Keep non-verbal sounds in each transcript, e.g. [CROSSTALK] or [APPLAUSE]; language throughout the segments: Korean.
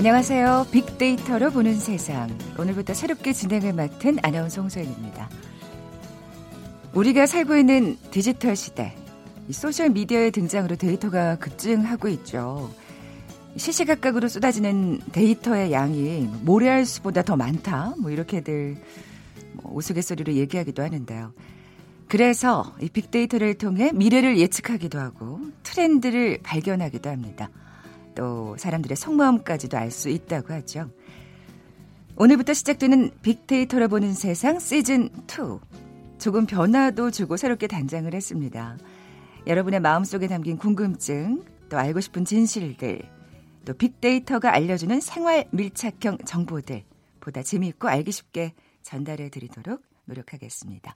안녕하세요. 빅데이터로 보는 세상. 오늘부터 새롭게 진행을 맡은 아나운서 홍소연입니다. 우리가 살고 있는 디지털 시대. 소셜 미디어의 등장으로 데이터가 급증하고 있죠. 시시각각으로 쏟아지는 데이터의 양이 모래알 수보다 더 많다. 뭐 이렇게들 뭐 우스갯소리로 얘기하기도 하는데요. 그래서 이 빅데이터를 통해 미래를 예측하기도 하고 트렌드를 발견하기도 합니다. 또 사람들의 속마음까지도 알 수 있다고 하죠. 오늘부터 시작되는 빅데이터를 보는 세상 시즌 2. 조금 변화도 주고 새롭게 단장을 했습니다. 여러분의 마음속에 담긴 궁금증, 또 알고 싶은 진실들, 또 빅데이터가 알려주는 생활 밀착형 정보들 보다 재미있고 알기 쉽게 전달해 드리도록 노력하겠습니다.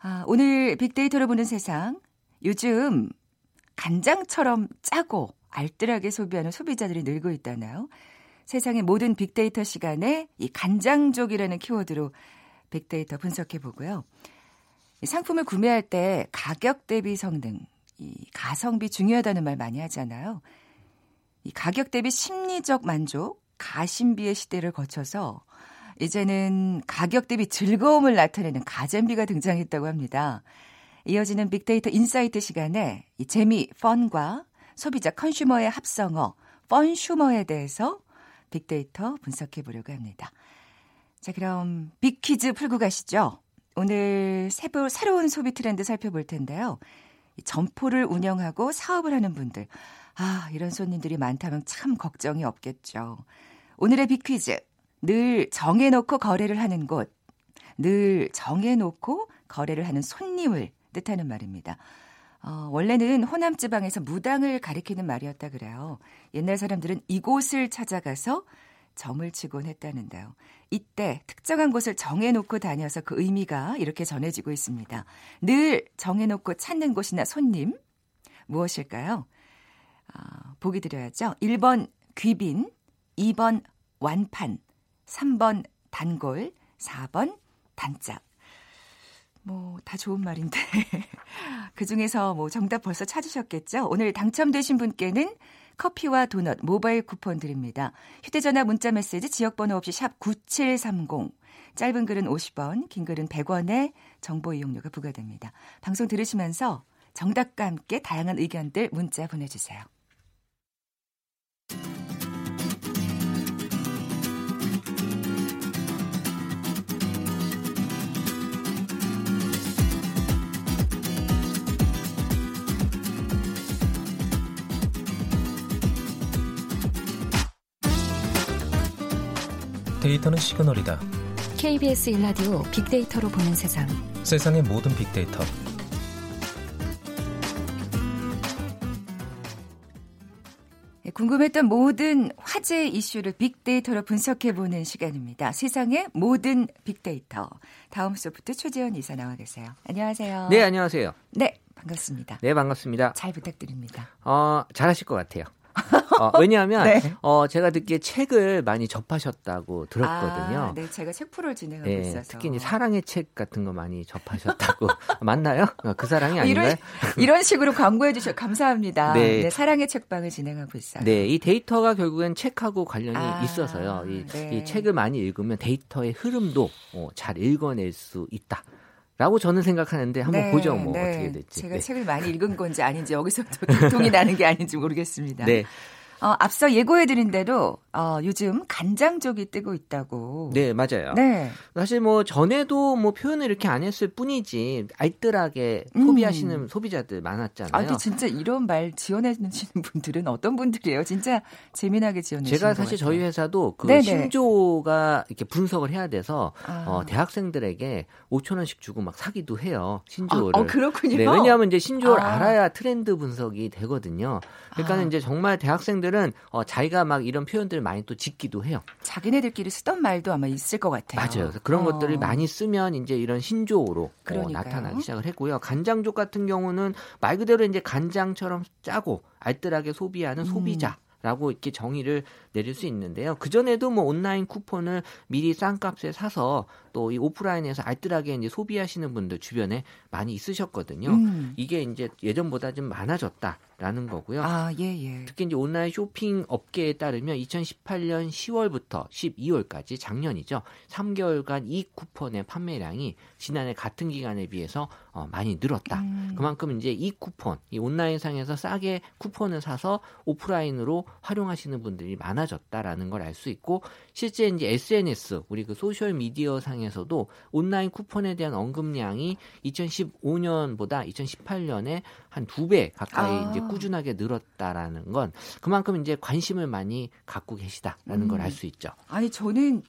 아, 오늘 빅데이터를 보는 세상. 요즘 간장처럼 짜고 알뜰하게 소비하는 소비자들이 늘고 있다나요? 세상의 모든 빅데이터 시간에 이 간장족이라는 키워드로 빅데이터 분석해 보고요. 상품을 구매할 때 가격 대비 성능, 이 가성비 중요하다는 말 많이 하잖아요. 이 가격 대비 심리적 만족, 가심비의 시대를 거쳐서 이제는 가격 대비 즐거움을 나타내는 가잼비가 등장했다고 합니다. 이어지는 빅데이터 인사이트 시간에 이 재미, fun과 소비자 consumer의 합성어, 펀슈머에 대해서 빅데이터 분석해 보려고 합니다. 자, 그럼 빅퀴즈 풀고 가시죠. 오늘 새로, 새로운 소비 트렌드 살펴볼 텐데요. 점포를 운영하고 사업을 하는 분들. 아, 이런 손님들이 많다면 참 걱정이 없겠죠. 오늘의 빅퀴즈. 늘 정해놓고 거래를 하는 곳. 늘 정해놓고 거래를 하는 손님을 뜻하는 말입니다. 어, 원래는 호남 지방에서 무당을 가리키는 말이었다 그래요. 옛날 사람들은 이곳을 찾아가서 점을 치곤 했다는데요. 이때 특정한 곳을 정해놓고 다녀서 그 의미가 이렇게 전해지고 있습니다. 늘 정해놓고 찾는 곳이나 손님 무엇일까요? 어, 보기 드려야죠. 1번 귀빈, 2번 완판, 3번 단골, 4번 단짝. 뭐, 다 좋은 말인데. [LAUGHS] 그 중에서 뭐 정답 벌써 찾으셨겠죠? 오늘 당첨되신 분께는 커피와 도넛 모바일 쿠폰 드립니다. 휴대전화 문자 메시지 지역번호 없이 샵 9730. 짧은 글은 50원, 긴 글은 100원의 정보 이용료가 부과됩니다. 방송 들으시면서 정답과 함께 다양한 의견들 문자 보내주세요. 데이터는 시그널이다. KBS 일라디오 빅데이터로 보는 세상. 세상의 모든 빅데이터. 네, 궁금했던 모든 화제 이슈를 빅데이터로 분석해보는 시간입니다. 세상의 모든 빅데이터. 다음 소프트 최재현 이사 나와 계세요. 안녕하세요. 네, 안녕하세요. 네, 반갑습니다. 네, 반갑습니다. 잘 부탁드립니다. 어, 잘하실 것 같아요. 어, 왜냐하면 [LAUGHS] 네. 어, 제가 듣기에 책을 많이 접하셨다고 들었거든요. 아, 네, 제가 책 프로를 진행하고 네, 있어서 특히 이제 사랑의 책 같은 거 많이 접하셨다고 [LAUGHS] [LAUGHS] 맞나요? 어, 그 사랑이 아닌가요? 이런, 이런 식으로 광고해 주셔 감사합니다. 네. 네. 사랑의 책방을 진행하고 있어요. 네, 이 데이터가 결국엔 책하고 관련이 아, 있어서요. 이, 네. 이, 책을 많이 읽으면 데이터의 흐름도 어, 잘 읽어낼 수 있다. 라고 저는 생각하는데 한번 네, 보죠 뭐 네. 어떻게 될지. 제가 네. 책을 많이 읽은 건지 아닌지 여기서 또 동이 나는 게 아닌지 모르겠습니다. 네. 어, 앞서 예고해드린 대로 어, 요즘 간장족이 뜨고 있다고. 네, 맞아요. 네. 사실 뭐 전에도 뭐 표현을 이렇게 안 했을 뿐이지 알뜰하게 음. 소비하시는 소비자들 많았잖아요. 아, 근데 진짜 이런 말 지원해주시는 분들은 어떤 분들이에요? 진짜 재미나게 지원해주시는 제가 사실 저희 회사도 그 네네. 신조가 이렇게 분석을 해야 돼서 아. 어, 대학생들에게 5천 원씩 주고 막 사기도 해요. 신조를. 아, 어, 그렇군요. 네, 왜냐하면 이제 신조를 아. 알아야 트렌드 분석이 되거든요. 그러니까 아. 이제 정말 대학생들 은 어, 자기가 막 이런 표현들을 많이 또 짓기도 해요. 자기네들끼리 쓰던 말도 아마 있을 것 같아요. 맞아요. 그래서 그런 어. 것들을 많이 쓰면 이제 이런 신조어로 어, 나타나기 시작을 했고요. 간장족 같은 경우는 말 그대로 이제 간장처럼 짜고 알뜰하게 소비하는 음. 소비자. 라고 이렇게 정의를 내릴 수 있는데요. 그 전에도 뭐 온라인 쿠폰을 미리 싼 값에 사서 또 이 오프라인에서 알뜰하게 이제 소비하시는 분들 주변에 많이 있으셨거든요. 음. 이게 이제 예전보다 좀 많아졌다라는 거고요. 아, 예, 예. 특히 이제 온라인 쇼핑 업계에 따르면 2018년 10월부터 12월까지 작년이죠. 3개월간 이 쿠폰의 판매량이 지난해 같은 기간에 비해서 어, 많이 늘었다. 음. 그만큼 이제 이 쿠폰, 이 온라인상에서 싸게 쿠폰을 사서 오프라인으로 활용하시는 분들이 많아 졌다라는 걸 알 수 있고 실제 이제 SNS 우리 그 소셜 미디어 상에서도 온라인 쿠폰에 대한 언급량이 2015년보다 2018년에 한 두 배 가까이 아. 이제 꾸준하게 늘었다라는 건 그만큼 이제 관심을 많이 갖고 계시다라는 음. 걸알 수 있죠. 아니 저는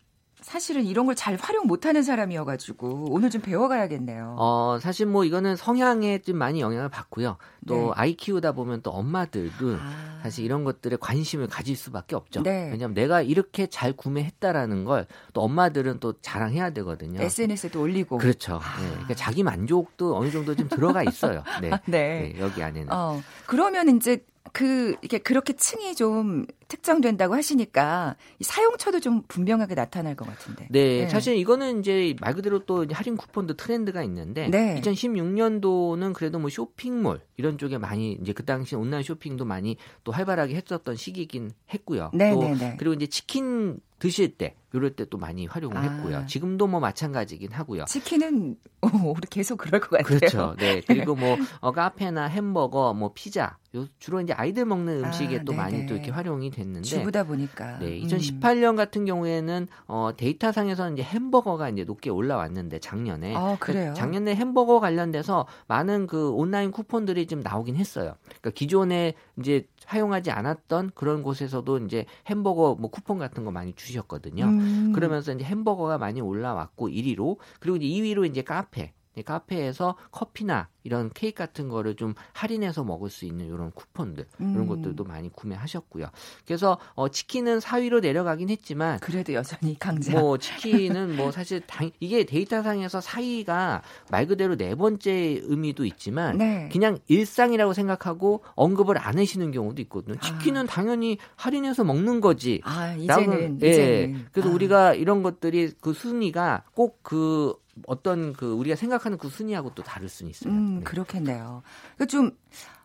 사실은 이런 걸 잘 활용 못하는 사람이어가지고 오늘 좀 배워가야겠네요. 어 사실 뭐 이거는 성향에 좀 많이 영향을 받고요. 또 네. 아이 키우다 보면 또 엄마들도 아. 사실 이런 것들에 관심을 가질 수밖에 없죠. 네. 왜냐하면 내가 이렇게 잘 구매했다라는 걸 또 엄마들은 또 자랑해야 되거든요. SNS에도 올리고. 그렇죠. 아. 네. 그러니까 자기 만족도 어느 정도 좀 들어가 있어요. 네. [LAUGHS] 네. 네. 여기 안에는. 어, 그러면 이제 그 이게 그렇게 층이 좀 특정된다고 하시니까 사용처도 좀 분명하게 나타날 것 같은데. 네, 네. 사실 이거는 이제 말 그대로 또 할인 쿠폰도 트렌드가 있는데 네. 2016년도는 그래도 뭐 쇼핑몰 이런 쪽에 많이 이제 그 당시 온라인 쇼핑도 많이 또 활발하게 했었던 시기긴 했고요. 네, 또 네, 네. 그리고 이제 치킨 드실 때 이럴 때 또 많이 활용을 아. 했고요. 지금도 뭐 마찬가지긴 하고요. 치킨은 어, 우리 계속 그럴 것 같아요. 그렇죠. 네. [LAUGHS] 그리고 뭐 어, 카페나 햄버거, 뭐 피자 요 주로 이제 아이들 먹는 음식에 아, 또 많이 또 이렇게 활용이 됐는데 주부다 보니까. 네. 2018년 음. 같은 경우에는 어 데이터 상에서는 이제 햄버거가 이제 높게 올라왔는데 작년에 아, 그래요? 그 작년에 햄버거 관련돼서 많은 그 온라인 쿠폰들이 좀 나오긴 했어요. 그러니까 기존에 이제 사용하지 않았던 그런 곳에서도 이제 햄버거 뭐 쿠폰 같은 거 많이 주셨거든요. 음. 그러면서 이제 햄버거가 많이 올라왔고 1위로 그리고 이제 2위로 이제 카페 카페에서 커피나 이런 케이크 같은 거를 좀 할인해서 먹을 수 있는 이런 쿠폰들 음. 이런 것들도 많이 구매하셨고요. 그래서 어, 치킨은 4위로 내려가긴 했지만 그래도 여전히 강자. 뭐 치킨은 뭐 사실 당, 이게 데이터상에서 4위가 말 그대로 네 번째 의미도 있지만 네. 그냥 일상이라고 생각하고 언급을 안 하시는 경우도 있거든요. 치킨은 아. 당연히 할인해서 먹는 거지. 아, 이제는, 예. 이제는. 그래서 아. 우리가 이런 것들이 그 순위가 꼭그 어떤 그 우리가 생각하는 그 순위하고 또 다를 수는 있어요. 음, 네. 그렇겠네요. 그 좀,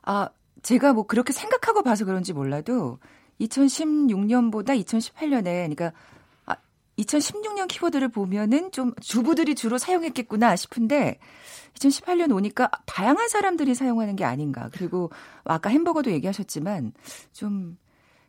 아, 제가 뭐 그렇게 생각하고 봐서 그런지 몰라도 2016년보다 2018년에, 그러니까 아, 2016년 키워드를 보면은 좀 주부들이 주로 사용했겠구나 싶은데 2018년 오니까 다양한 사람들이 사용하는 게 아닌가. 그리고 아까 햄버거도 얘기하셨지만 좀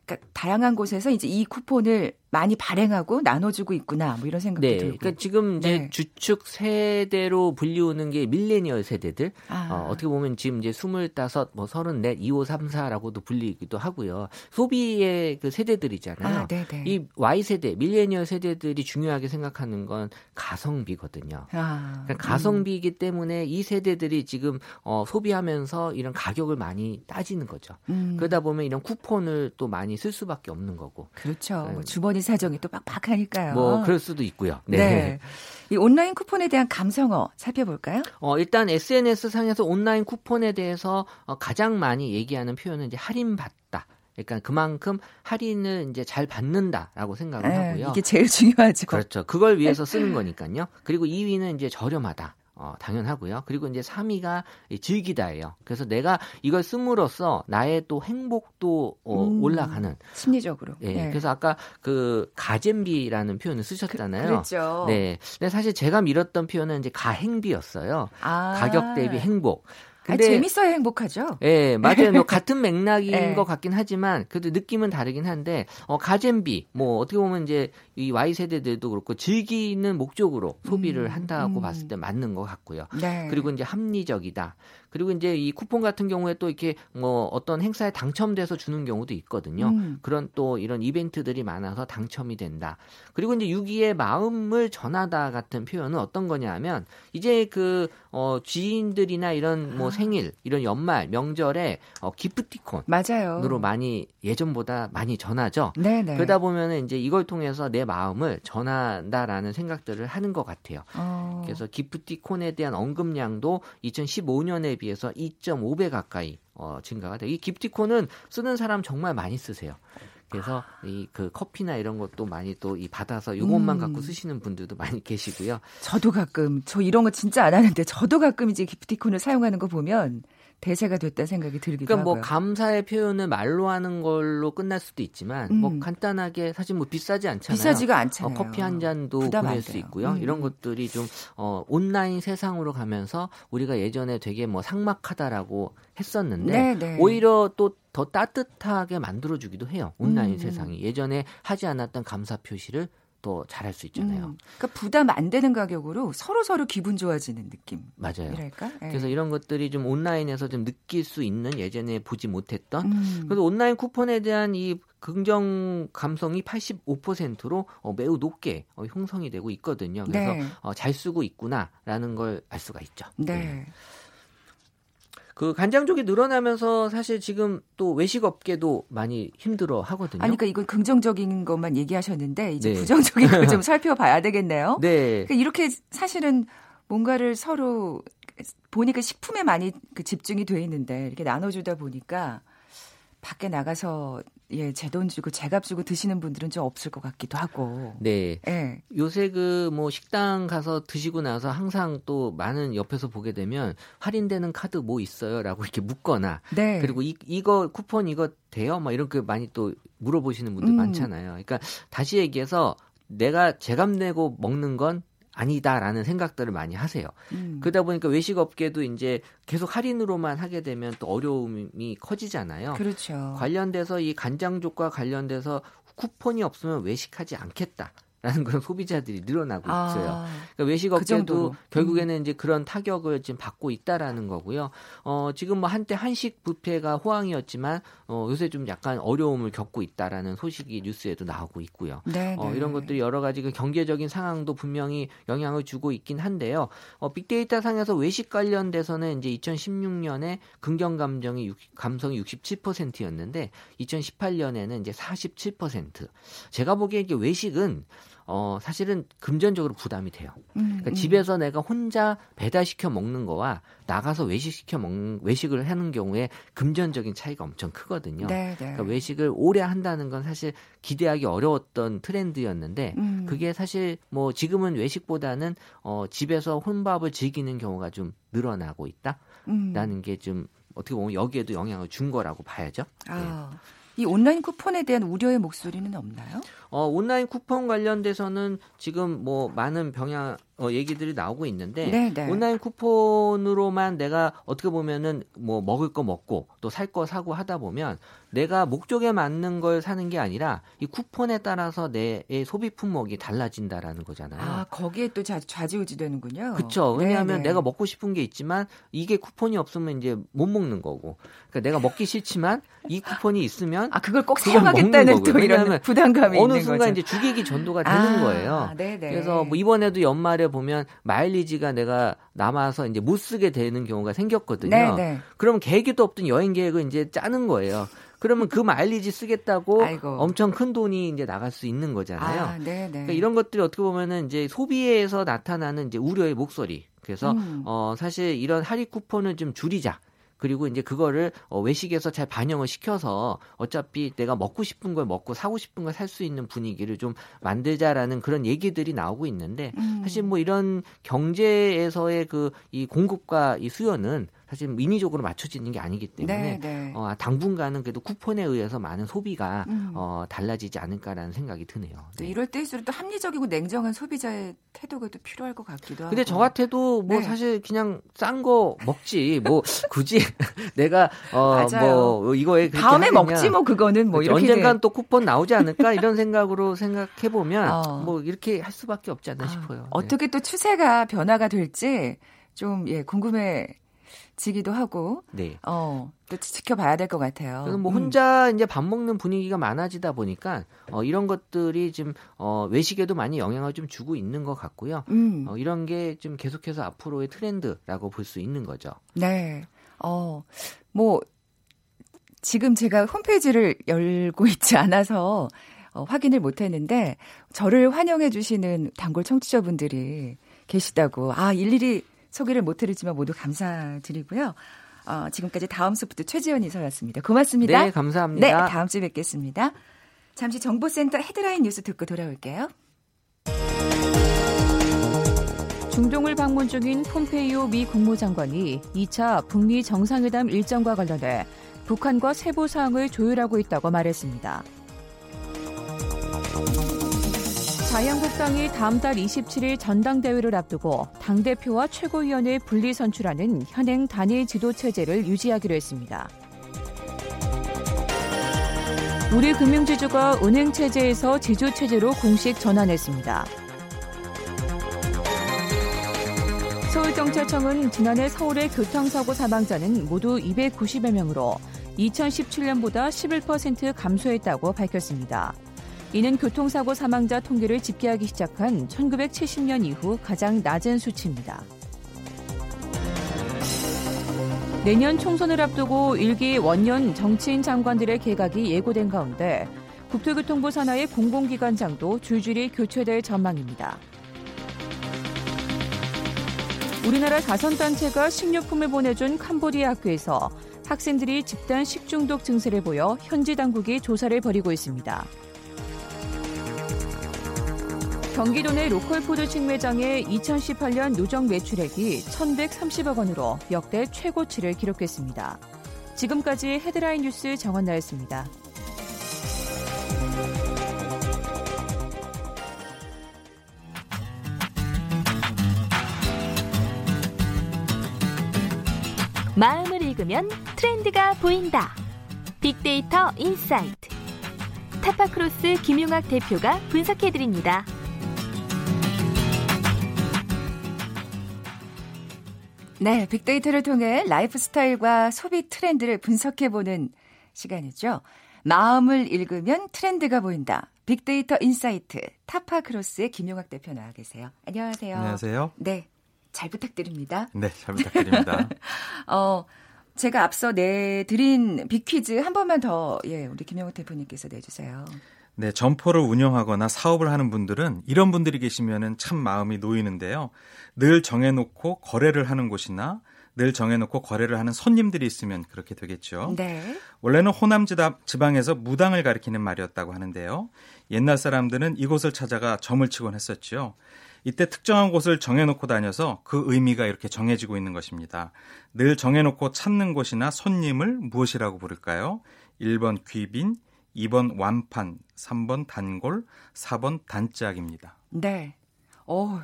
그러니까 다양한 곳에서 이제 이 쿠폰을 많이 발행하고 나눠주고 있구나 뭐 이런 생각도 네, 들고. 그러니까 지금 이제 네. 주축 세대로 불리우는 게 밀레니얼 세대들. 아. 어, 어떻게 보면 지금 이제 스물다섯, 뭐 서른넷, 이오 삼사라고도 불리기도 하고요. 소비의 그 세대들이잖아요. 아, 이 Y 세대, 밀레니얼 세대들이 중요하게 생각하는 건 가성비거든요. 아, 그러니까 가성비이기 때문에 이 세대들이 지금 어, 소비하면서 이런 가격을 많이 따지는 거죠. 음. 그러다 보면 이런 쿠폰을 또 많이 쓸 수밖에 없는 거고. 그렇죠. 네. 뭐 주머니 어머니 사정이 또 빡빡하니까요. 뭐 그럴 수도 있고요. 네. 네. 이 온라인 쿠폰에 대한 감성어 살펴볼까요? 어, 일단 SNS 상에서 온라인 쿠폰에 대해서 어, 가장 많이 얘기하는 표현은 이제 할인 받다. 그러니까 그만큼 할인을 이제 잘 받는다라고 생각을 네, 하고요. 이게 제일 중요하죠. 그렇죠. 그걸 위해서 쓰는 거니까요. 그리고 2위는 이제 저렴하다. 어, 당연하고요. 그리고 이제 3위가 즐기다예요. 그래서 내가 이걸 씀으로써 나의 또 행복도 어, 음, 올라가는 심리적으로. 예. 네. 그래서 아까 그 가잼비라는 표현을 쓰셨잖아요. 그, 그렇죠. 네. 근데 사실 제가 밀었던 표현은 이제 가행비였어요. 아. 가격 대비 행복. 근데 아, 재밌어야 행복하죠. 예, 맞아요. 뭐 같은 [LAUGHS] 맥락인 네. 것 같긴 하지만 그래도 느낌은 다르긴 한데 어 가잼비 뭐 어떻게 보면 이제 이 Y 세대들도 그렇고 즐기는 목적으로 소비를 음, 한다고 음. 봤을 때 맞는 것 같고요. 네. 그리고 이제 합리적이다. 그리고 이제 이 쿠폰 같은 경우에 또 이렇게 뭐 어떤 행사에 당첨돼서 주는 경우도 있거든요. 음. 그런 또 이런 이벤트들이 많아서 당첨이 된다. 그리고 이제 유기의 마음을 전하다 같은 표현은 어떤 거냐면 이제 그 어, 지인들이나 이런 뭐 아. 생일, 이런 연말, 명절에 어, 기프티콘 맞아요. 으로 많이 예전보다 많이 전하죠. 네네. 그러다 보면은 이제 이걸 통해서 내 마음을 전한다라는 생각들을 하는 것 같아요. 어. 그래서 기프티콘에 대한 언급량도 2015년에 비해서 2.5배 가까이 어, 증가가 돼요. 이 기프티콘은 쓰는 사람 정말 많이 쓰세요. 그래서 이 그 커피나 이런 것도 많이 또 이 받아서 요것만 음. 갖고 쓰시는 분들도 많이 계시고요. 저도 가끔 저 이런 거 진짜 안 하는데 저도 가끔 이제 기프티콘을 사용하는 거 보면 대세가 됐다 생각이 들기도 그러니까 뭐 하고요. 감사의 표현을 말로 하는 걸로 끝날 수도 있지만 음. 뭐 간단하게 사실 뭐 비싸지 않잖아요. 비싸지가 어, 않잖아요. 커피 한 잔도 보낼 수. 있고요. 음. 이런 것들이 좀 어, 온라인 세상으로 가면서 우리가 예전에 되게 뭐 삭막하다라고 했었는데 네, 네. 오히려 또 더 따뜻하게 만들어주기도 해요. 온라인 음. 세상이 예전에 하지 않았던 감사 표시를 또 잘할 수 있잖아요. 음, 그러니까 부담 안 되는 가격으로 서로 서로 기분 좋아지는 느낌이랄까. 맞아요. 예. 그래서 이런 것들이 좀 온라인에서 좀 느낄 수 있는 예전에 보지 못했던 음. 그래서 온라인 쿠폰에 대한 이 긍정 감성이 85%로 어, 매우 높게 어, 형성이 되고 있거든요. 그래서 네. 어, 잘 쓰고 있구나라는 걸 알 수가 있죠. 네. 그 간장족이 늘어나면서 사실 지금 또 외식 업계도 많이 힘들어 하거든요. 아니, 그러니까 이건 긍정적인 것만 얘기하셨는데 이제 네. 부정적인 걸 좀 [LAUGHS] 살펴봐야 되겠네요. 네. 그러니까 이렇게 사실은 뭔가를 서로 보니까 식품에 많이 그 집중이 돼 있는데 이렇게 나눠주다 보니까 밖에 나가서 예, 제 돈 주고 제 값 주고 드시는 분들은 좀 없을 것 같기도 하고. 네. 예. 요새 그 뭐 식당 가서 드시고 나서 항상 또 많은 옆에서 보게 되면 할인되는 카드 뭐 있어요라고 이렇게 묻거나 네. 그리고 이, 이거 쿠폰 이거 돼요? 막 이렇게 많이 또 물어보시는 분들 음. 많잖아요. 그러니까 다시 얘기해서 내가 제값 내고 먹는 건 아니다라는 생각들을 많이 하세요. 음. 그러다 보니까 외식 업계도 이제 계속 할인으로만 하게 되면 또 어려움이 커지잖아요. 그렇죠. 관련돼서 이 간장족과 관련돼서 쿠폰이 없으면 외식하지 않겠다. 라는 그런 소비자들이 늘어나고 있어요. 아, 그러니까 외식 그 업계도. 음. 결국에는 이제 그런 타격을 지금 받고 있다라는 거고요. 어, 지금 뭐 한때 한식 뷔페가 호황이었지만 어, 요새 좀 약간 어려움을 겪고 있다라는 소식이 뉴스에도 나오고 있고요. 네, 어, 네. 이런 것들이 여러 가지 그 경제적인 상황도 분명히 영향을 주고 있긴 한데요. 어, 빅데이터 상에서 외식 관련돼서는 이제 2016년에 긍정 감정이 60, 감성이 67%였는데 2018년에는 이제 47%. 제가 보기에 이게 외식은 어, 사실은 금전적으로 부담이 돼요. 음, 그러니까 음. 집에서 내가 혼자 배달시켜 먹는 거와 나가서 외식시켜 먹는 외식을 하는 경우에 금전적인 차이가 엄청 크거든요. 네, 네. 그러니까 외식을 오래 한다는 건 사실 기대하기 어려웠던 트렌드였는데 음. 그게 사실 뭐 지금은 외식보다는 어 집에서 혼밥을 즐기는 경우가 좀 늘어나고 있다라는 음. 게좀 어떻게 보면 여기에도 영향을 준 거라고 봐야죠. 네. 아, 이 온라인 쿠폰에 대한 우려의 목소리는 없나요? 어, 온라인 쿠폰 관련돼서는 지금 뭐 많은 병양 어, 얘기들이 나오고 있는데 네, 네. 온라인 쿠폰으로만 내가 어떻게 보면은 뭐 먹을 거 먹고 또 살 거 사고 하다 보면 내가 목적에 맞는 걸 사는 게 아니라 이 쿠폰에 따라서 내 소비 품목이 달라진다라는 거잖아요. 아, 거기에 또 자, 좌지우지 되는군요. 그렇죠. 왜냐하면 네, 네. 내가 먹고 싶은 게 있지만 이게 쿠폰이 없으면 이제 못 먹는 거고. 그러니까 내가 먹기 싫지만 이 쿠폰이 있으면 아, 그걸 꼭 사용하겠다는. 또 이런 부담감이 어느 순간 거죠. 이제 주객이 전도가 되는 아, 거예요. 네네. 그래서 뭐 이번에도 연말에 보면 마일리지가 내가 남아서 이제 못 쓰게 되는 경우가 생겼거든요. 네, 네. 그러면 계획도 없던 여행 계획을 이제 짜는 거예요. 그러면 그 마일리지 쓰겠다고 아이고. 엄청 큰 돈이 이제 나갈 수 있는 거잖아요. 아, 네, 네. 그러니까 이런 것들이 어떻게 보면은 이제 소비에서 나타나는 이제 우려의 목소리. 그래서 음. 어 사실 이런 할인 쿠폰을 좀 줄이자. 그리고 이제 그거를 어, 외식에서 잘 반영을 시켜서 어차피 내가 먹고 싶은 걸 먹고 사고 싶은 걸 살 수 있는 분위기를 좀 만들자라는 그런 얘기들이 나오고 있는데 음. 사실 뭐 이런 경제에서의 그 이 공급과 이 수요는 사실 인위적으로 맞춰지는 게 아니기 때문에 네, 네. 어, 당분간은 그래도 쿠폰에 의해서 많은 소비가 음. 어, 달라지지 않을까라는 생각이 드네요. 또 네. 이럴 때일수록 또 합리적이고 냉정한 소비자의 태도가 또 필요할 것 같기도 하고. 근데 저 같아도 뭐 네. 사실 그냥 싼 거 먹지 뭐 [LAUGHS] 굳이 [LAUGHS] 내가 맞아요. 어뭐 이거에 다음에 하느냐. 먹지 뭐 그거는 뭐 그렇죠. 이렇게 언젠간 또 쿠폰 나오지 않을까 이런 생각으로 생각해 보면 어. 뭐 이렇게 할 수밖에 없지 않나 아, 싶어요. 네. 어떻게 또 추세가 변화가 될지 좀 예, 궁금해 지기도 하고 네. 어, 또 지켜봐야 될 것 같아요. 뭐 음. 혼자 이제 밥 먹는 분위기가 많아지다 보니까 어, 이런 것들이 지금 어, 외식에도 많이 영향을 좀 주고 있는 것 같고요. 음. 어, 이런 게 좀 계속해서 앞으로의 트렌드라고 볼 수 있는 거죠. 네. 어, 뭐, 지금 제가 홈페이지를 열고 있지 않아서 어, 확인을 못 했는데, 저를 환영해 주시는 단골 청취자분들이 계시다고, 아, 일일이 소개를 못 해드리지만 모두 감사드리고요. 어, 지금까지 다음 소프트 최지연 이사였습니다. 고맙습니다. 네, 감사합니다. 네, 다음 주에 뵙겠습니다. 잠시 정보센터 헤드라인 뉴스 듣고 돌아올게요. 중동을 방문 중인 폼페이오 미 국무장관이 2차 북미 정상회담 일정과 관련해 북한과 세부 사항을 조율하고 있다고 말했습니다. 자유한국당이 다음 달 27일 전당대회를 앞두고 당대표와 최고위원을 분리 선출하는 현행 단일 지도 체제를 유지하기로 했습니다. 우리 금융지주가 은행 체제에서 지주 체제로 공식 전환했습니다. 서울경찰청은 지난해 서울의 교통사고 사망자는 모두 290여 명으로 2017년보다 11% 감소했다고 밝혔습니다. 이는 교통사고 사망자 통계를 집계하기 시작한 1970년 이후 가장 낮은 수치입니다. 내년 총선을 앞두고 일기 원년 정치인 장관들의 개각이 예고된 가운데 국토교통부 산하의 공공기관장도 줄줄이 교체될 전망입니다. 우리나라 자선단체가 식료품을 보내준 캄보디아 학교에서 학생들이 집단 식중독 증세를 보여 현지 당국이 조사를 벌이고 있습니다. 경기도 내 로컬 푸드 직매장의 2018년 누적 매출액이 1,130억 원으로 역대 최고치를 기록했습니다. 지금까지 헤드라인 뉴스 정원나였습니다. 마음을 읽으면 트렌드가 보인다. 빅데이터 insight. 타파크로스 김용학 대표가 분석해드립니다. 네, 빅데이터를 통해 라이프 스타일과 소비 트렌드를 분석해보는 시간이죠. 마음을 읽으면 트렌드가 보인다. 빅데이터 insight 타파크로스의 김용학 대표 나와 계세요. 안녕하세요. 안녕하세요. 네, 잘 부탁드립니다. 네, 잘 부탁드립니다. [LAUGHS] 어, 제가 앞서 내드린 빅퀴즈 한 번만 더, 예, 우리 김용학 대표님께서 내주세요. 네, 점포를 운영하거나 사업을 하는 분들은 이런 분들이 계시면은 참 마음이 놓이는데요. 늘 정해놓고 거래를 하는 곳이나 늘 정해놓고 거래를 하는 손님들이 있으면 그렇게 되겠죠. 네. 원래는 호남 지방에서 무당을 가리키는 말이었다고 하는데요. 옛날 사람들은 이곳을 찾아가 점을 치곤 했었죠. 이때 특정한 곳을 정해놓고 다녀서 그 의미가 이렇게 정해지고 있는 것입니다. 늘 정해놓고 찾는 곳이나 손님을 무엇이라고 부를까요? 1번 귀빈, 2번 완판, 3번 단골, 4번 단짝입니다. 네. 어,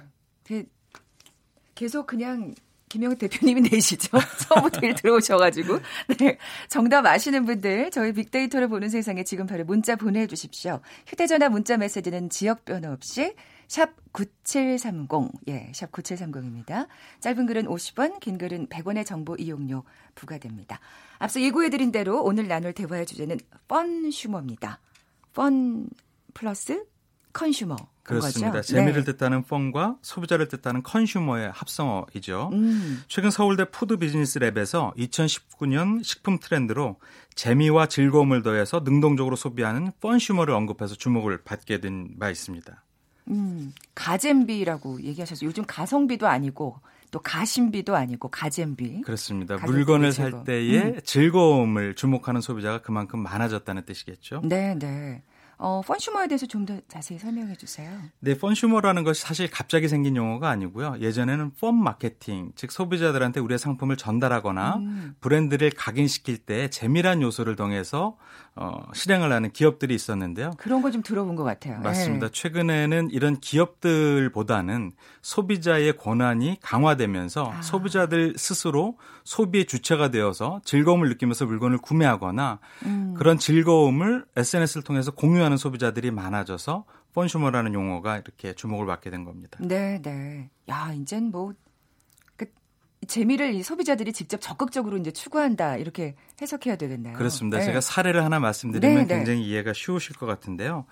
계속 그냥 김영희 대표님이 내시죠. [LAUGHS] 처음부터 들어오셔가지고. 네. 정답 아시는 분들, 저희 빅데이터를 보는 세상에 지금 바로 문자 보내주십시오. 휴대전화 문자 메시지는 지역번호 없이 샵 9730, 예, 샵 9730입니다. 짧은 글은 50원, 긴 글은 100원의 정보 이용료 부과됩니다. 앞서 예고해드린 대로 오늘 나눌 대화의 주제는 funsumer입니다. fun 플러스 consumer. 그렇습니다. 거죠? 재미를 네. 뜻하는 fun과 소비자를 뜻하는 consumer의 합성어이죠. 음. 최근 서울대 푸드 비즈니스 랩에서 2019년 식품 트렌드로 재미와 즐거움을 더해서 능동적으로 소비하는 펀슈머를 언급해서 주목을 받게 된 바 있습니다. 음, 가잼비라고 얘기하셔서 요즘 가성비도 아니고 또 가심비도 아니고 가잼비. 그렇습니다. 물건을 즐거움. 살 때의 음. 즐거움을 주목하는 소비자가 그만큼 많아졌다는 뜻이겠죠. 네, 네. 어, 펀슈머에 대해서 좀 더 자세히 설명해 주세요. 네, 펀슈머라는 것이 사실 갑자기 생긴 용어가 아니고요. 예전에는 펀 마케팅, 즉 소비자들한테 우리의 상품을 전달하거나 음. 브랜드를 각인시킬 때 재미란 요소를 통해서 어, 실행을 하는 기업들이 있었는데요. 그런 거 좀 들어본 것 같아요. 맞습니다. 예. 최근에는 이런 기업들보다는 소비자의 권한이 강화되면서 아. 소비자들 스스로 소비의 주체가 되어서 즐거움을 느끼면서 물건을 구매하거나 음. 그런 즐거움을 SNS를 통해서 공유하는 소비자들이 많아져서 펀슈머라는 용어가 이렇게 주목을 받게 된 겁니다. 네, 네. 야, 이젠 뭐, 그, 재미를 이 소비자들이 직접 적극적으로 이제 추구한다. 이렇게 해석해야 되겠네요. 그렇습니다. 네. 제가 사례를 하나 말씀드리면 네, 네. 굉장히 이해가 쉬우실 것 같은데요.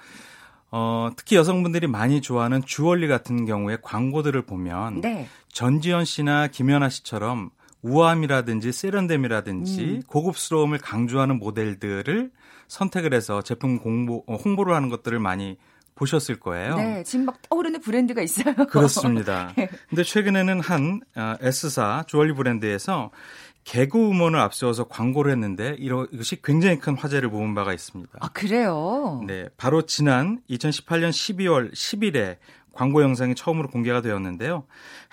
어, 특히 여성분들이 많이 좋아하는 주얼리 같은 경우에 광고들을 보면 네. 전지현 씨나 김연아 씨처럼 우아함이라든지 세련됨이라든지 음. 고급스러움을 강조하는 모델들을 선택을 해서 제품 공보, 어, 홍보를 하는 것들을 많이 보셨을 거예요. 네, 지금 막 떠오르는 브랜드가 있어요. [LAUGHS] 그렇습니다. 네. 근데 최근에는 한 어, S사 주얼리 브랜드에서 개그 우먼을 앞세워서 광고를 했는데 이것이 굉장히 큰 화제를 모은 바가 있습니다. 아, 그래요? 네, 바로 지난 2018년 12월 10일에 광고 영상이 처음으로 공개가 되었는데요.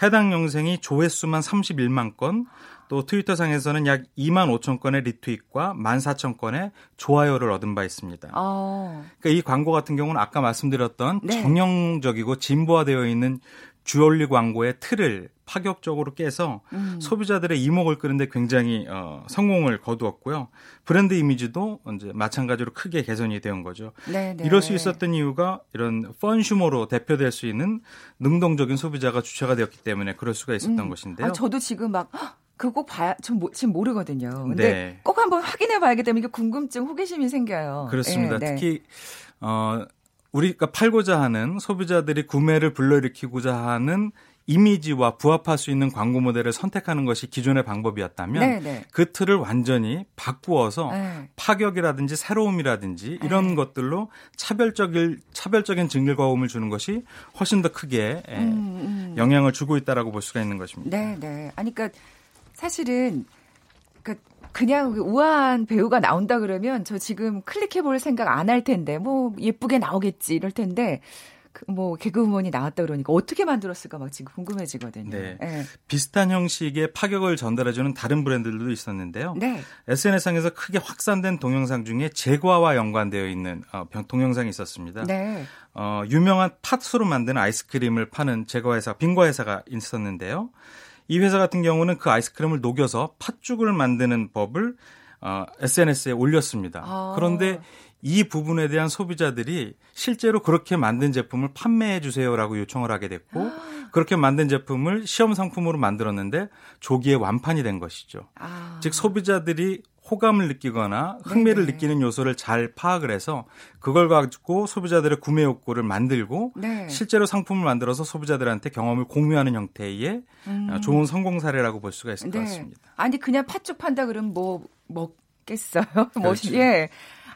해당 영상이 조회수만 31만 건, 또 트위터상에서는 약 2만 5천 건의 리트윗과 1만 4천 건의 좋아요를 얻은 바 있습니다. 어. 그러니까 이 광고 같은 경우는 아까 말씀드렸던 네. 정형적이고 진보화되어 있는 주얼리 광고의 틀을 파격적으로 깨서 음. 소비자들의 이목을 끄는데 굉장히 어, 성공을 거두었고요. 브랜드 이미지도 이제 마찬가지로 크게 개선이 되온 거죠. 네, 네. 이럴 수 있었던 이유가 이런 펀슈머로 대표될 수 있는 능동적인 소비자가 주체가 되었기 때문에 그럴 수가 있었던 음. 것인데요. 아, 저도 지금 막 헉, 그거 꼭 봐야 전 모, 지금 모르거든요. 근데 네. 꼭 한번 확인해 봐야기 때문에 이게 궁금증, 호기심이 생겨요. 그렇습니다. 예, 네. 특히 어 우리가 팔고자 하는 소비자들이 구매를 불러일으키고자 하는 이미지와 부합할 수 있는 광고 모델을 선택하는 것이 기존의 방법이었다면 네, 네. 그 틀을 완전히 바꾸어서 네. 파격이라든지 새로움이라든지 이런 네. 것들로 차별적인 차별적인 증길과음을 주는 것이 훨씬 더 크게 예, 음, 음. 영향을 주고 있다라고 볼 수가 있는 것입니다. 네, 네. 아니 그러니까 사실은 그러니까 그냥 우아한 배우가 나온다 그러면 저 지금 클릭해 볼 생각 안 할 텐데 뭐 예쁘게 나오겠지 이럴 텐데 그뭐 개그우먼이 나왔다 그러니까 어떻게 만들었을까 막 지금 궁금해지거든요. 네. 네. 비슷한 형식의 파격을 전달해주는 다른 브랜드들도 있었는데요. 네. SNS상에서 크게 확산된 동영상 중에 제과와 연관되어 있는 어, 병- 동영상이 있었습니다. 네. 어, 유명한 팥으로 만든 아이스크림을 파는 제과 회사, 빙과 회사가 있었는데요. 이 회사 같은 경우는 그 아이스크림을 녹여서 팥죽을 만드는 법을 어, SNS에 올렸습니다. 아. 그런데 이 부분에 대한 소비자들이 실제로 그렇게 만든 제품을 판매해 주세요라고 요청을 하게 됐고 그렇게 만든 제품을 시험 상품으로 만들었는데 조기에 완판이 된 것이죠. 아. 즉 소비자들이 호감을 느끼거나 흥미를 네네. 느끼는 요소를 잘 파악을 해서 그걸 가지고 소비자들의 구매 욕구를 만들고 네. 실제로 상품을 만들어서 소비자들한테 경험을 공유하는 형태의 음. 어, 좋은 성공 사례라고 볼 수가 있을 것 네. 같습니다. 아니 그냥 팥죽 판다 그러면 뭐 먹겠어요? [LAUGHS] 뭐 그렇죠. 예.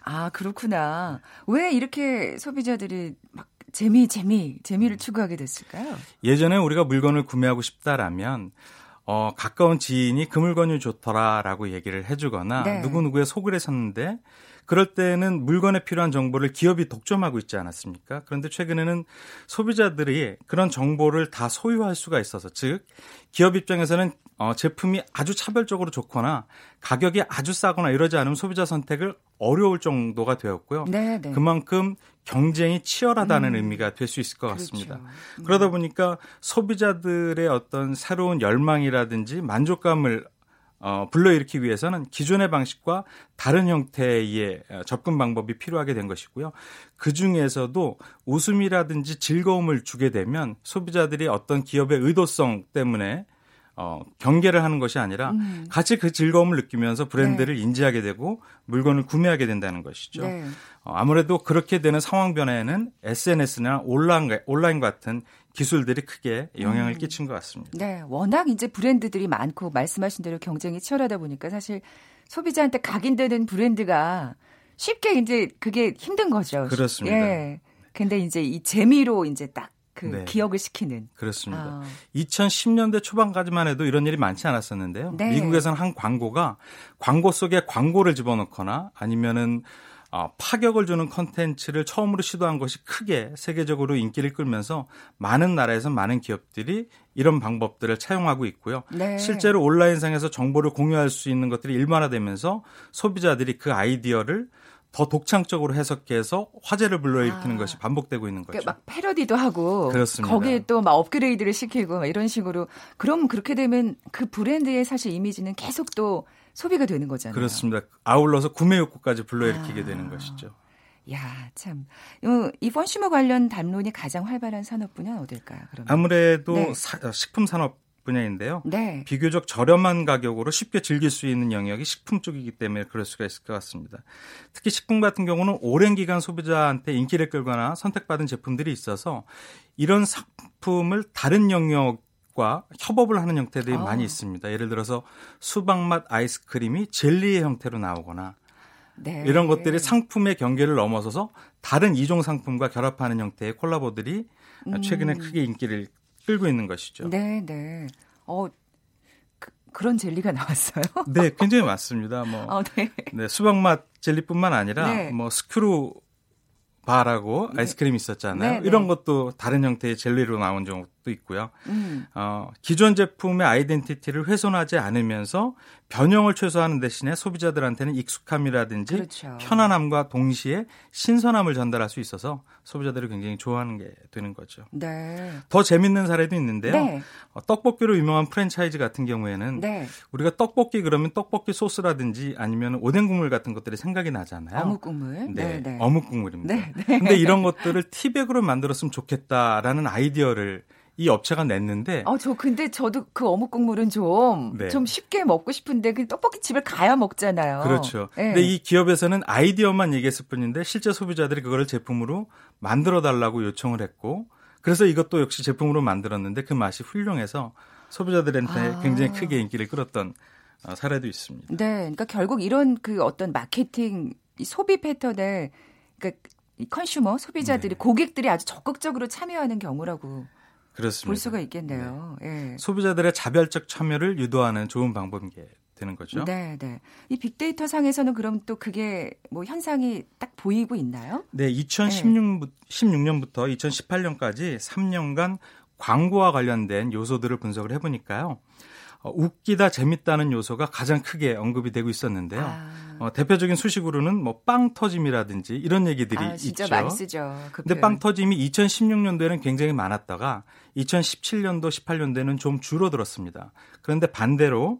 아 그렇구나. 왜 이렇게 소비자들이 막 재미 재미 재미를 추구하게 됐을까요? 예전에 우리가 물건을 구매하고 싶다라면 어, 가까운 지인이 그 물건이 좋더라라고 얘기를 해주거나 네. 누구누구의 속을 했었는데 그럴 때는 물건에 필요한 정보를 기업이 독점하고 있지 않았습니까? 그런데 최근에는 소비자들이 그런 정보를 다 소유할 수가 있어서 즉 기업 입장에서는 어, 제품이 아주 차별적으로 좋거나 가격이 아주 싸거나 이러지 않으면 소비자 선택을 어려울 정도가 되었고요. 네, 네. 그만큼 경쟁이 치열하다는 의미가 될 수 있을 것 같습니다. 그렇죠. 음. 그러다 보니까 소비자들의 어떤 새로운 열망이라든지 만족감을 어, 불러일으키기 위해서는 기존의 방식과 다른 형태의 어, 접근 방법이 필요하게 된 것이고요. 그 중에서도 웃음이라든지 즐거움을 주게 되면 소비자들이 어떤 기업의 의도성 때문에 어, 경계를 하는 것이 아니라 음. 같이 그 즐거움을 느끼면서 브랜드를 인지하게 되고 물건을 구매하게 된다는 것이죠. 네. 어, 아무래도 그렇게 되는 상황 변화에는 SNS나 온라인, 온라인 같은 기술들이 크게 영향을 음. 끼친 것 같습니다. 네, 워낙 이제 브랜드들이 많고 말씀하신 대로 경쟁이 치열하다 보니까 사실 소비자한테 각인되는 브랜드가 쉽게 이제 그게 힘든 거죠. 그렇습니다. 예. 근데 이제 이 재미로 이제 딱 그 네. 기억을 시키는. 그렇습니다. 아, 2010년대 초반까지만 해도 이런 일이 많지 않았었는데요. 네. 미국에서는 한 광고가 광고 속에 광고를 집어넣거나 아니면은 어, 파격을 주는 컨텐츠를 처음으로 시도한 것이 크게 세계적으로 인기를 끌면서 많은 나라에서 많은 기업들이 이런 방법들을 차용하고 있고요. 네. 실제로 온라인상에서 정보를 공유할 수 있는 것들이 일반화되면서 소비자들이 그 아이디어를 더 독창적으로 해석해서 화제를 불러일으키는 아. 것이 반복되고 있는 거죠. 그러니까 막 패러디도 하고 그렇습니다. 거기에 또 막 업그레이드를 시키고 막 이런 식으로 그럼 그렇게 되면 그 브랜드의 사실 이미지는 계속 또 소비가 되는 거잖아요. 그렇습니다. 아울러서 구매 욕구까지 불러일으키게 아. 되는 것이죠. 야, 참. 어, 이 펀슈머 관련 담론이 가장 활발한 산업 분야는 어딜까요? 그러면? 아무래도 네. 사- 식품 산업 분야인데요. 네. 비교적 저렴한 가격으로 쉽게 즐길 수 있는 영역이 식품 쪽이기 때문에 그럴 수가 있을 것 같습니다. 특히 식품 같은 경우는 오랜 기간 소비자한테 인기를 끌거나 선택받은 제품들이 있어서 이런 상품을 다른 영역 과 협업을 하는 형태들이 아. 많이 있습니다. 예를 들어서 수박 맛 아이스크림이 젤리의 형태로 나오거나 네. 이런 것들이 상품의 경계를 넘어서서 다른 이종 상품과 결합하는 형태의 콜라보들이 최근에 크게 인기를 끌고 있는 것이죠. 음. 네, 네. 어, 그, 그런 젤리가 나왔어요? [LAUGHS] 네, 굉장히 많습니다. 뭐 어, 네. 네, 수박 맛 젤리뿐만 아니라 네. 뭐 스크류바라고 아이스크림 있었잖아요. 네, 네. 이런 것도 다른 형태의 젤리로 나온 경우 도 있고요. 음. 어, 기존 제품의 아이덴티티를 훼손하지 않으면서 변형을 최소화하는 대신에 소비자들한테는 익숙함이라든지 그렇죠. 편안함과 동시에 신선함을 전달할 수 있어서 소비자들이 굉장히 좋아하는 게 되는 거죠. 네. 더 재밌는 사례도 있는데요. 네. 어, 떡볶이로 유명한 프랜차이즈 같은 경우에는 네. 우리가 떡볶이 그러면 떡볶이 소스라든지 아니면 오뎅 국물 같은 것들이 생각이 나잖아요. 어묵 국물. 네, 네, 네. 어묵 국물입니다. 네, 근데 이런 것들을 티백으로 만들었으면 좋겠다라는 아이디어를 이 업체가 냈는데 어, 저 근데 저도 그 어묵 국물은 좀, 네. 좀 쉽게 먹고 싶은데 그 떡볶이 집을 가야 먹잖아요. 그렇죠. 네. 근데 이 기업에서는 아이디어만 얘기했을 뿐인데 실제 소비자들이 그거를 제품으로 만들어 달라고 요청을 했고 그래서 이것도 역시 제품으로 만들었는데 그 맛이 훌륭해서 소비자들한테 아. 굉장히 크게 인기를 끌었던 어, 사례도 있습니다. 네. 그러니까 결국 이런 그 어떤 마케팅 이 소비 패턴에 그러니까 이 컨슈머 소비자들이 네. 고객들이 아주 적극적으로 참여하는 경우라고 그렇습니다. 볼 수가 있겠네요. 예. 소비자들의 자별적 참여를 유도하는 좋은 방법인 게 되는 거죠. 네, 네. 이 빅데이터 상에서는 그럼 또 그게 뭐 현상이 딱 보이고 있나요? 네, 2016, 16년부터 2018년까지 3년간 광고와 관련된 요소들을 분석을 해보니까요. 어, 웃기다, 재밌다는 요소가 가장 크게 언급이 되고 있었는데요. 아, 어, 대표적인 수식으로는 뭐 빵 터짐이라든지 이런 얘기들이 아, 진짜 있죠. 많이 쓰죠. 그 근데. 빵 터짐이 2016년도에는 굉장히 많았다가 2017년도, 18년도에는 좀 줄어들었습니다. 그런데 반대로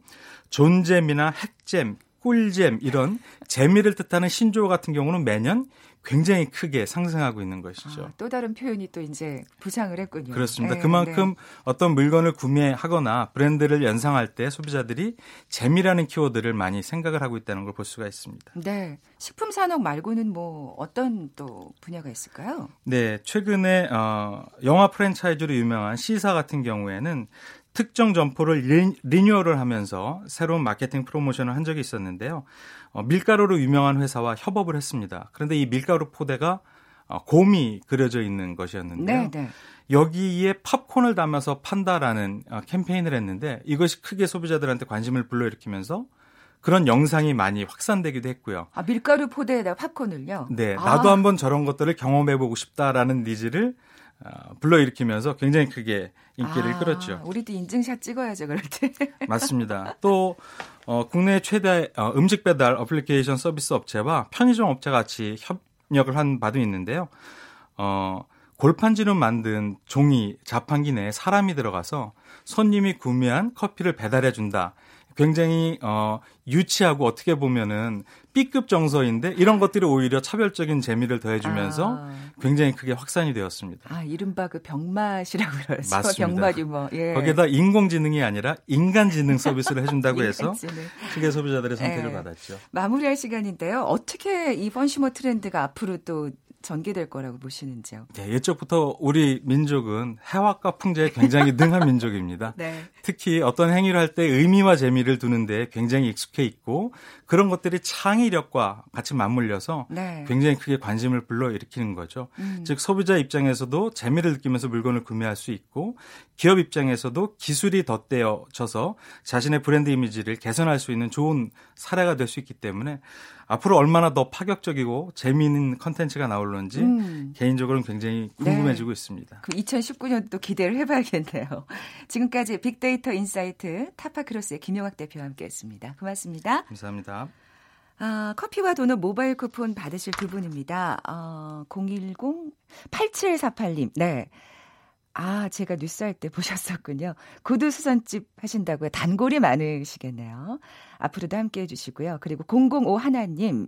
존잼이나 핵잼, 꿀잼 이런 재미를 뜻하는 신조어 같은 경우는 매년 굉장히 크게 상승하고 있는 것이죠. 아, 또 다른 표현이 또 이제 부상을 했군요. 그렇습니다. 네, 그만큼 네. 어떤 물건을 구매하거나 브랜드를 연상할 때 소비자들이 재미라는 키워드를 많이 생각을 하고 있다는 걸 볼 수가 있습니다. 네. 식품 산업 말고는 뭐 어떤 또 분야가 있을까요? 네, 최근에 어, 영화 프랜차이즈로 유명한 C사 같은 경우에는 특정 점포를 리, renewal을 하면서 새로운 마케팅 프로모션을 한 적이 있었는데요. 어, 밀가루로 유명한 회사와 협업을 했습니다. 그런데 이 밀가루 포대가 어, 곰이 그려져 있는 것이었는데요. 네, 네. 여기에 팝콘을 담아서 판다라는 어, 캠페인을 했는데 이것이 크게 소비자들한테 관심을 불러일으키면서 그런 영상이 많이 확산되기도 했고요. 아, 밀가루 포대에다가 팝콘을요? 네, 아, 나도 한번 저런 것들을 경험해보고 싶다라는 needs를 어, 불러일으키면서 굉장히 크게 인기를 아, 끌었죠. 우리도 인증샷 찍어야죠, 그럴 때. [LAUGHS] 맞습니다. 또 어, 국내 최대 어, 음식 배달 어플리케이션 서비스 업체와 편의점 업체 같이 협력을 한 바도 있는데요. 어, 골판지로 만든 종이 자판기 내에 사람이 들어가서 손님이 구매한 커피를 배달해 준다. 굉장히 어, 유치하고 어떻게 보면은 B급 정서인데 이런 것들이 오히려 차별적인 재미를 더해주면서 아, 굉장히 크게 확산이 되었습니다. 아, 이른바 그 병맛이라고 그러죠. 맞습니다. 병맛 유머. 예. 거기에다 인공지능이 아니라 인간지능 서비스를 해준다고 해서. 크게 소비자들의 선택을 네. 받았죠. 마무리할 시간인데요. 어떻게 이 펀슈머 트렌드가 앞으로 또 전개될 거라고 보시는지요? 네, 예적부터 우리 민족은 해학과 풍자에 굉장히 능한 [LAUGHS] 민족입니다. 네. 특히 어떤 행위를 할 때 의미와 재미를 두는데 굉장히 익숙해 있고 그런 것들이 창의력과 같이 맞물려서 네. 굉장히 크게 관심을 불러일으키는 거죠. 음. 즉 소비자 입장에서도 재미를 느끼면서 물건을 구매할 수 있고 기업 입장에서도 기술이 덧대어져서 자신의 브랜드 이미지를 개선할 수 있는 좋은 사례가 될 수 있기 때문에 앞으로 얼마나 더 파격적이고 재미있는 컨텐츠가 나올런지 음. 개인적으로는 굉장히 궁금해지고 있습니다. 그 2019년도 기대를 해봐야겠네요. 지금까지 빅데이터 insight 타파크로스의 김용학 대표와 함께했습니다. 고맙습니다. 감사합니다. 아, 커피와 도넛 모바일 쿠폰 받으실 두 분입니다. 어, 010-8748님. 네. 아, 제가 뉴스 할 때 보셨었군요. 구두 수선집 하신다고요. 단골이 많으시겠네요. 앞으로도 함께 해주시고요. 그리고 005 하나님.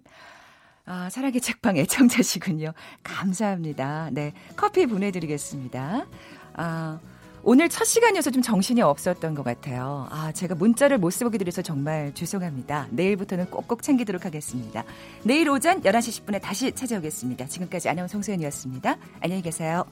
아, 사랑의 책방 애청자시군요. 감사합니다. 네. 커피 보내드리겠습니다. 아, 오늘 첫 시간이어서 좀 정신이 없었던 것 같아요. 아, 제가 문자를 못 쓰게 드려서 정말 죄송합니다. 내일부터는 꼭꼭 챙기도록 하겠습니다. 내일 오전 11시 10분에 다시 찾아오겠습니다. 지금까지 아나운서 송소연이었습니다. 안녕히 계세요.